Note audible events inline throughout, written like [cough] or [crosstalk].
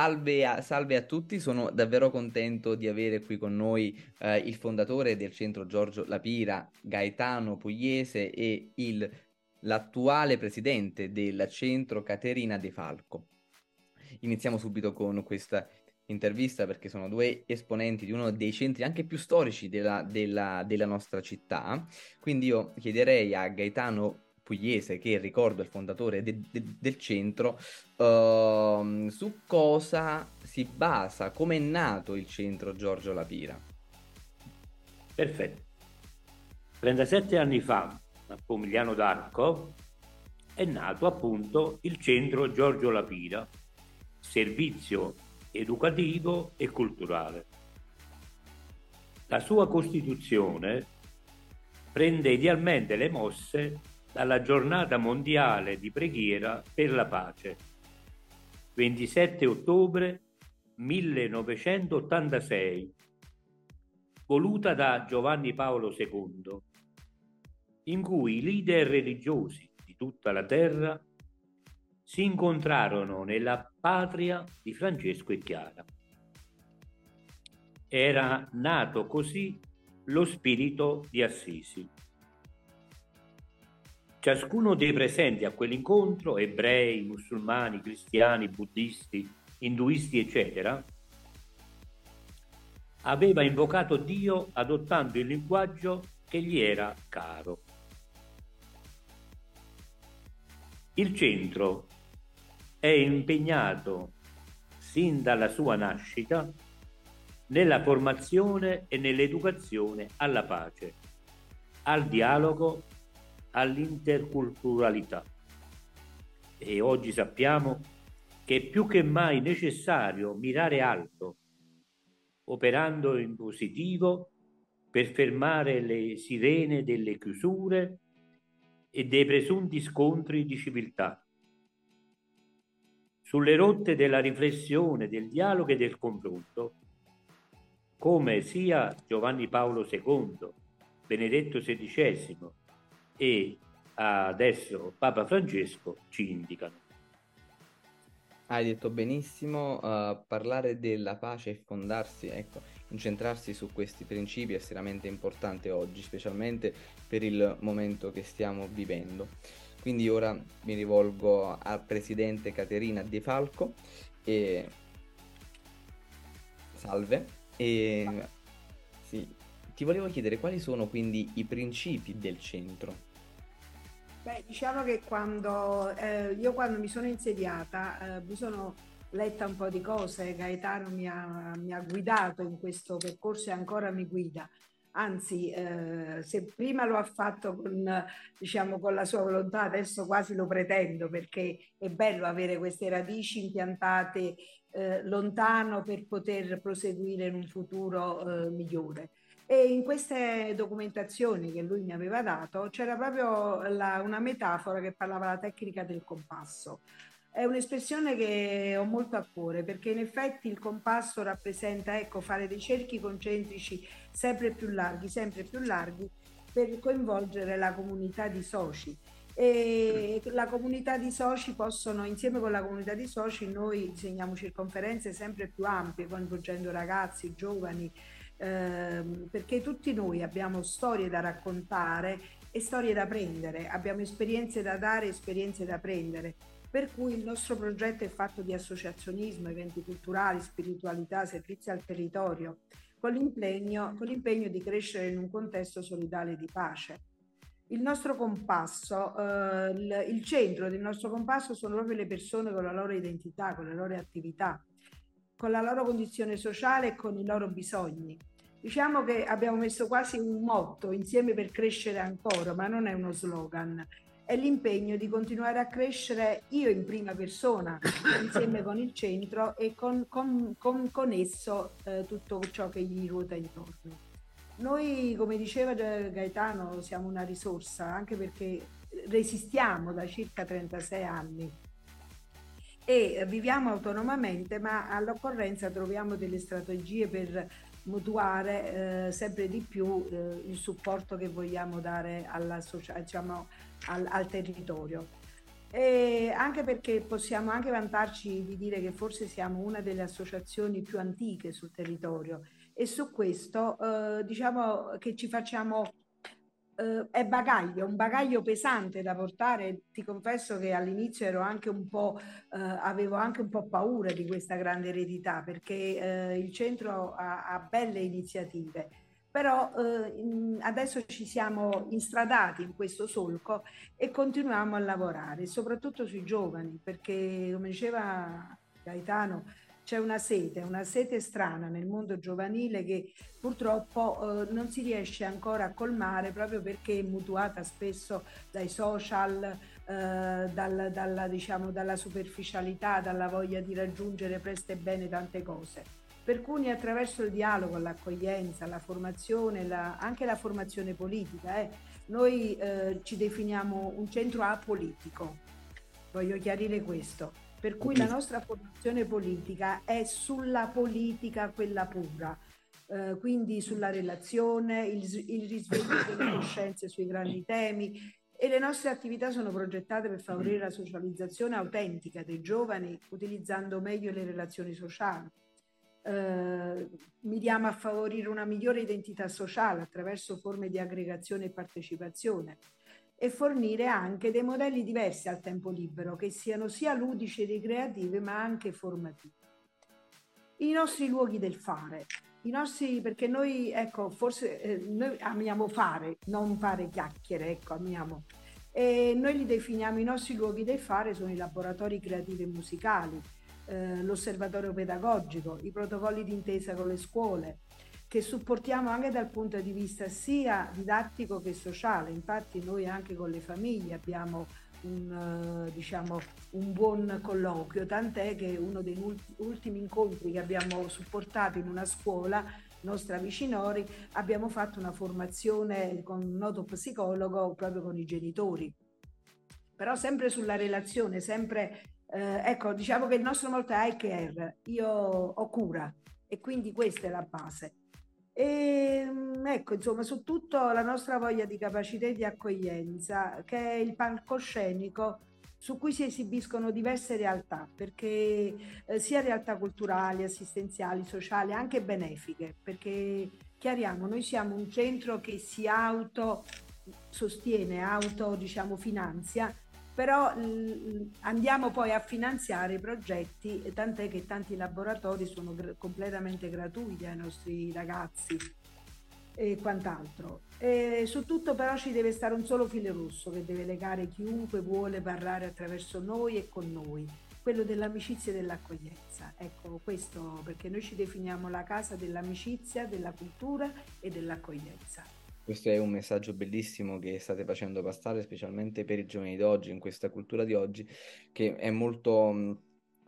salve a, salve a, tutti, sono davvero contento di avere qui con noi eh, il fondatore del centro Giorgio Lapira, Gaetano Pugliese e il, l'attuale presidente del centro Caterina De Falco. Iniziamo subito con questa intervista perché sono due esponenti di uno dei centri anche più storici della, della, della nostra città. Quindi io chiederei a Gaetano Pugliese, che ricordo è il fondatore de- de- del centro, uh, su cosa si basa, come è nato il centro Giorgio Lapira. Perfetto. 37 anni fa, a Pomigliano d'Arco, è nato appunto il centro Giorgio Lapira, servizio educativo e culturale. La sua costituzione prende idealmente le mosse dalla giornata mondiale di preghiera per la pace, 27 ottobre 1986, voluta da Giovanni Paolo II, in cui i leader religiosi di tutta la terra si incontrarono nella patria di Francesco e Chiara. Era nato così lo spirito di Assisi. Ciascuno dei presenti a quell'incontro, ebrei, musulmani, cristiani, buddisti, induisti, eccetera, aveva invocato Dio adottando il linguaggio che gli era caro. Il centro è impegnato sin dalla sua nascita nella formazione e nell'educazione alla pace, al dialogo all'interculturalità. E oggi sappiamo che è più che mai necessario mirare alto, operando in positivo per fermare le sirene delle chiusure e dei presunti scontri di civiltà. Sulle rotte della riflessione, del dialogo e del confronto, come sia Giovanni Paolo II, Benedetto XVI e adesso Papa Francesco ci indicano. Hai detto benissimo, uh, parlare della pace e fondarsi, ecco, incentrarsi su questi principi è estremamente importante oggi, specialmente per il momento che stiamo vivendo. Quindi ora mi rivolgo al presidente Caterina De Falco e salve e sì, ti volevo chiedere quali sono quindi i principi del centro. Beh, diciamo che quando eh, io quando mi sono insediata eh, mi sono letta un po' di cose, Gaetano mi ha, mi ha, guidato in questo percorso e ancora mi guida. Anzi, eh, se prima lo ha fatto con, diciamo, con la sua volontà, adesso quasi lo pretendo perché è bello avere queste radici impiantate eh, lontano per poter proseguire in un futuro eh, migliore. E in queste documentazioni che lui mi aveva dato c'era proprio la, una metafora che parlava della tecnica del compasso. È un'espressione che ho molto a cuore perché in effetti il compasso rappresenta ecco, fare dei cerchi concentrici sempre più larghi, sempre più larghi per coinvolgere la comunità di soci. E la comunità di soci possono, insieme con la comunità di soci, noi disegniamo circonferenze sempre più ampie, coinvolgendo ragazzi, giovani, ehm, perché tutti noi abbiamo storie da raccontare e storie da prendere, abbiamo esperienze da dare, esperienze da prendere. Per cui il nostro progetto è fatto di associazionismo, eventi culturali, spiritualità, servizi al territorio, con l'impegno, con l'impegno di crescere in un contesto solidale di pace. Il nostro compasso, eh, il centro del nostro compasso sono proprio le persone con la loro identità, con le loro attività, con la loro condizione sociale e con i loro bisogni. Diciamo che abbiamo messo quasi un motto insieme per crescere ancora, ma non è uno slogan, è l'impegno di continuare a crescere io in prima persona insieme con il centro e con, con, con, con esso eh, tutto ciò che gli ruota intorno. Noi, come diceva Gaetano, siamo una risorsa anche perché resistiamo da circa 36 anni e viviamo autonomamente, ma all'occorrenza troviamo delle strategie per mutuare eh, sempre di più eh, il supporto che vogliamo dare alla diciamo, al, al, territorio. E anche perché possiamo anche vantarci di dire che forse siamo una delle associazioni più antiche sul territorio e su questo eh, diciamo che ci facciamo eh, è bagaglio, un bagaglio pesante da portare. Ti confesso che all'inizio ero anche un po', eh, avevo anche un po' paura di questa grande eredità perché eh, il centro ha, ha, belle iniziative. Però eh, adesso ci siamo instradati in questo solco e continuiamo a lavorare, soprattutto sui giovani, perché come diceva Gaetano, c'è una sete, una sete strana nel mondo giovanile che purtroppo eh, non si riesce ancora a colmare proprio perché è mutuata spesso dai social, eh, dal, dalla, diciamo, dalla superficialità, dalla voglia di raggiungere presto e bene tante cose. Per cui attraverso il dialogo, l'accoglienza, la formazione, la, anche la formazione politica, eh, noi eh, ci definiamo un centro apolitico. Voglio chiarire questo per cui la nostra formazione politica è sulla politica, quella pura, eh, quindi sulla relazione, il, il risveglio delle [coughs] coscienze sui grandi temi e le nostre attività sono progettate per favorire la socializzazione autentica dei giovani utilizzando meglio le relazioni sociali. Eh, miriamo a favorire una migliore identità sociale attraverso forme di aggregazione e partecipazione e fornire anche dei modelli diversi al tempo libero che siano sia ludici e ricreativi ma anche formativi. I nostri luoghi del fare, i nostri, perché noi, ecco, forse eh, noi amiamo fare, non fare chiacchiere, ecco, amiamo. E noi li definiamo i nostri luoghi del fare, sono i laboratori creativi e musicali, eh, l'osservatorio pedagogico, i protocolli d'intesa con le scuole, che supportiamo anche dal punto di vista sia didattico che sociale. Infatti noi anche con le famiglie abbiamo un, uh, diciamo, un buon colloquio, tant'è che uno dei ultimi incontri che abbiamo supportato in una scuola nostra vicinori abbiamo fatto una formazione con un noto psicologo proprio con i genitori. Però sempre sulla relazione, sempre, eh, ecco, diciamo che il nostro molto è care, io ho cura e quindi questa è la base. E mm, ecco, insomma, su tutto la nostra voglia di capacità e di accoglienza, che è il palcoscenico su cui si esibiscono diverse realtà, perché eh, sia realtà culturali, assistenziali, sociali, anche benefiche, perché chiariamo, noi siamo un centro che si auto sostiene, auto diciamo finanzia però andiamo poi a finanziare i progetti, tant'è che tanti laboratori sono gr- completamente gratuiti ai nostri ragazzi e quant'altro. E su tutto però ci deve stare un solo filo rosso che deve legare chiunque vuole parlare attraverso noi e con noi, quello dell'amicizia e dell'accoglienza. Ecco questo perché noi ci definiamo la casa dell'amicizia, della cultura e dell'accoglienza. Questo è un messaggio bellissimo che state facendo passare, specialmente per i giovani d'oggi, in questa cultura di oggi, che è molto,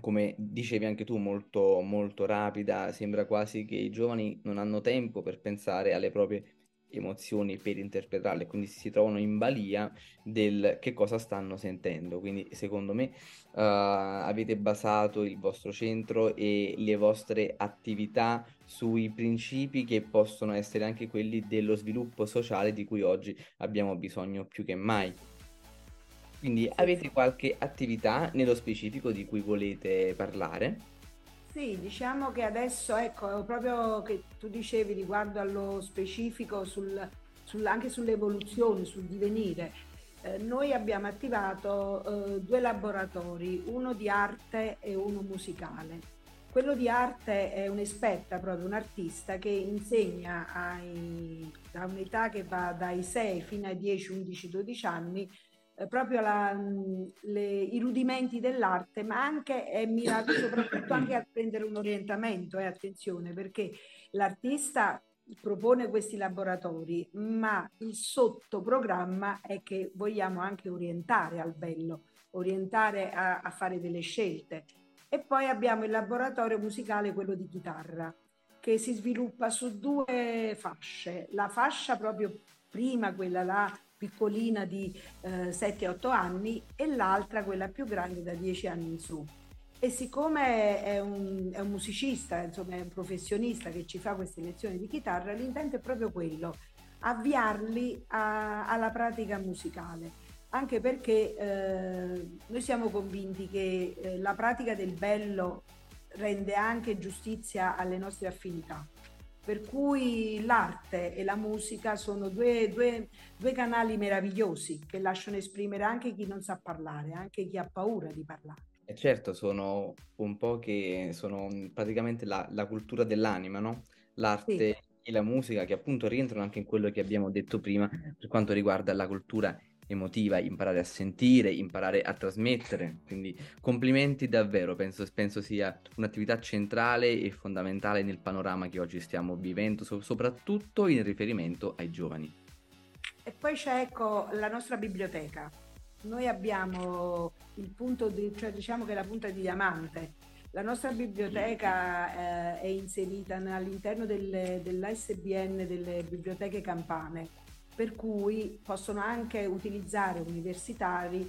come dicevi anche tu, molto, molto rapida. Sembra quasi che i giovani non hanno tempo per pensare alle proprie emozioni per interpretarle, quindi si trovano in balia del che cosa stanno sentendo. Quindi, secondo me, uh, avete basato il vostro centro e le vostre attività sui principi che possono essere anche quelli dello sviluppo sociale di cui oggi abbiamo bisogno più che mai. Quindi avete qualche attività nello specifico di cui volete parlare? Sì, diciamo che adesso, ecco, proprio che tu dicevi riguardo allo specifico, sul, sul, anche sull'evoluzione, sul divenire, eh, noi abbiamo attivato eh, due laboratori, uno di arte e uno musicale. Quello di arte è un'esperta, proprio un artista che insegna ai, da un'età che va dai 6 fino ai 10, 11, 12 anni eh, proprio la, le, i rudimenti dell'arte, ma anche è mirato soprattutto anche a prendere un orientamento, eh, attenzione, perché l'artista propone questi laboratori, ma il sottoprogramma è che vogliamo anche orientare al bello, orientare a, a fare delle scelte. E poi abbiamo il laboratorio musicale, quello di chitarra, che si sviluppa su due fasce. La fascia proprio prima, quella là piccolina di eh, 7-8 anni e l'altra quella più grande da 10 anni in su. E siccome è un, è un musicista, insomma è un professionista che ci fa queste lezioni di chitarra, l'intento è proprio quello, avviarli a, alla pratica musicale, anche perché eh, noi siamo convinti che eh, la pratica del bello rende anche giustizia alle nostre affinità. Per cui l'arte e la musica sono due, due, due canali meravigliosi che lasciano esprimere anche chi non sa parlare, anche chi ha paura di parlare. E certo, sono un po' che sono praticamente la, la cultura dell'anima, no? L'arte sì. e la musica che appunto rientrano anche in quello che abbiamo detto prima per quanto riguarda la cultura emotiva, imparare a sentire, imparare a trasmettere. Quindi complimenti davvero, penso, penso sia un'attività centrale e fondamentale nel panorama che oggi stiamo vivendo, so- soprattutto in riferimento ai giovani. E poi c'è ecco la nostra biblioteca. Noi abbiamo il punto, di, cioè diciamo che è la punta di diamante. La nostra biblioteca eh, è inserita all'interno del, dell'ASBN delle biblioteche campane per cui possono anche utilizzare universitari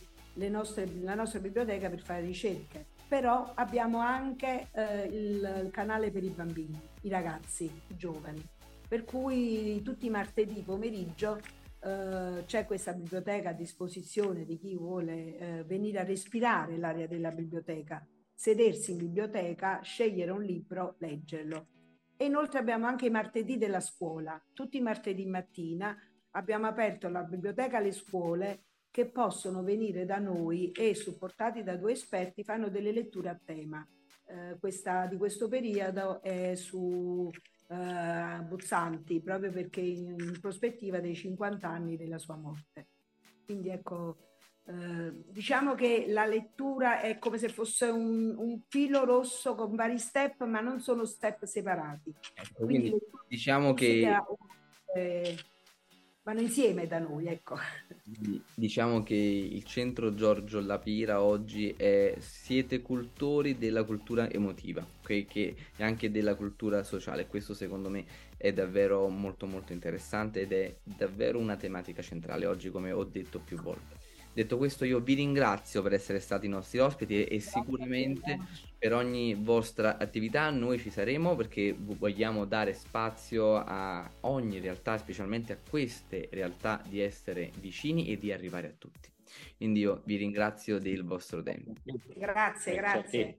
nostre, la nostra biblioteca per fare ricerche. Però abbiamo anche eh, il, canale per i bambini, i ragazzi, i giovani, per cui tutti i martedì pomeriggio Uh, c'è questa biblioteca a disposizione di chi vuole uh, venire a respirare l'aria della biblioteca, sedersi in biblioteca, scegliere un libro, leggerlo. E inoltre abbiamo anche i martedì della scuola, tutti i martedì mattina abbiamo aperto la biblioteca alle scuole che possono venire da noi e supportati da due esperti fanno delle letture a tema. Eh, questa, di questo periodo è su eh, Buzzanti, proprio perché in, in, prospettiva dei 50 anni della sua morte. Quindi ecco, eh, diciamo che la lettura è come se fosse un, un, filo rosso con vari step, ma non sono step separati. Ecco, quindi, quindi diciamo che... Eh, vanno insieme da noi, ecco. Diciamo che il centro Giorgio Lapira oggi è siete cultori della cultura emotiva, okay? che è anche della cultura sociale. Questo secondo me è davvero molto molto interessante ed è davvero una tematica centrale oggi, come ho detto più volte. Detto questo, io vi ringrazio per essere stati i nostri ospiti e, e sicuramente per ogni vostra attività noi ci saremo perché vogliamo dare spazio a ogni realtà, specialmente a queste realtà, di essere vicini e di arrivare a tutti. Quindi io vi ringrazio del vostro tempo. Grazie, grazie.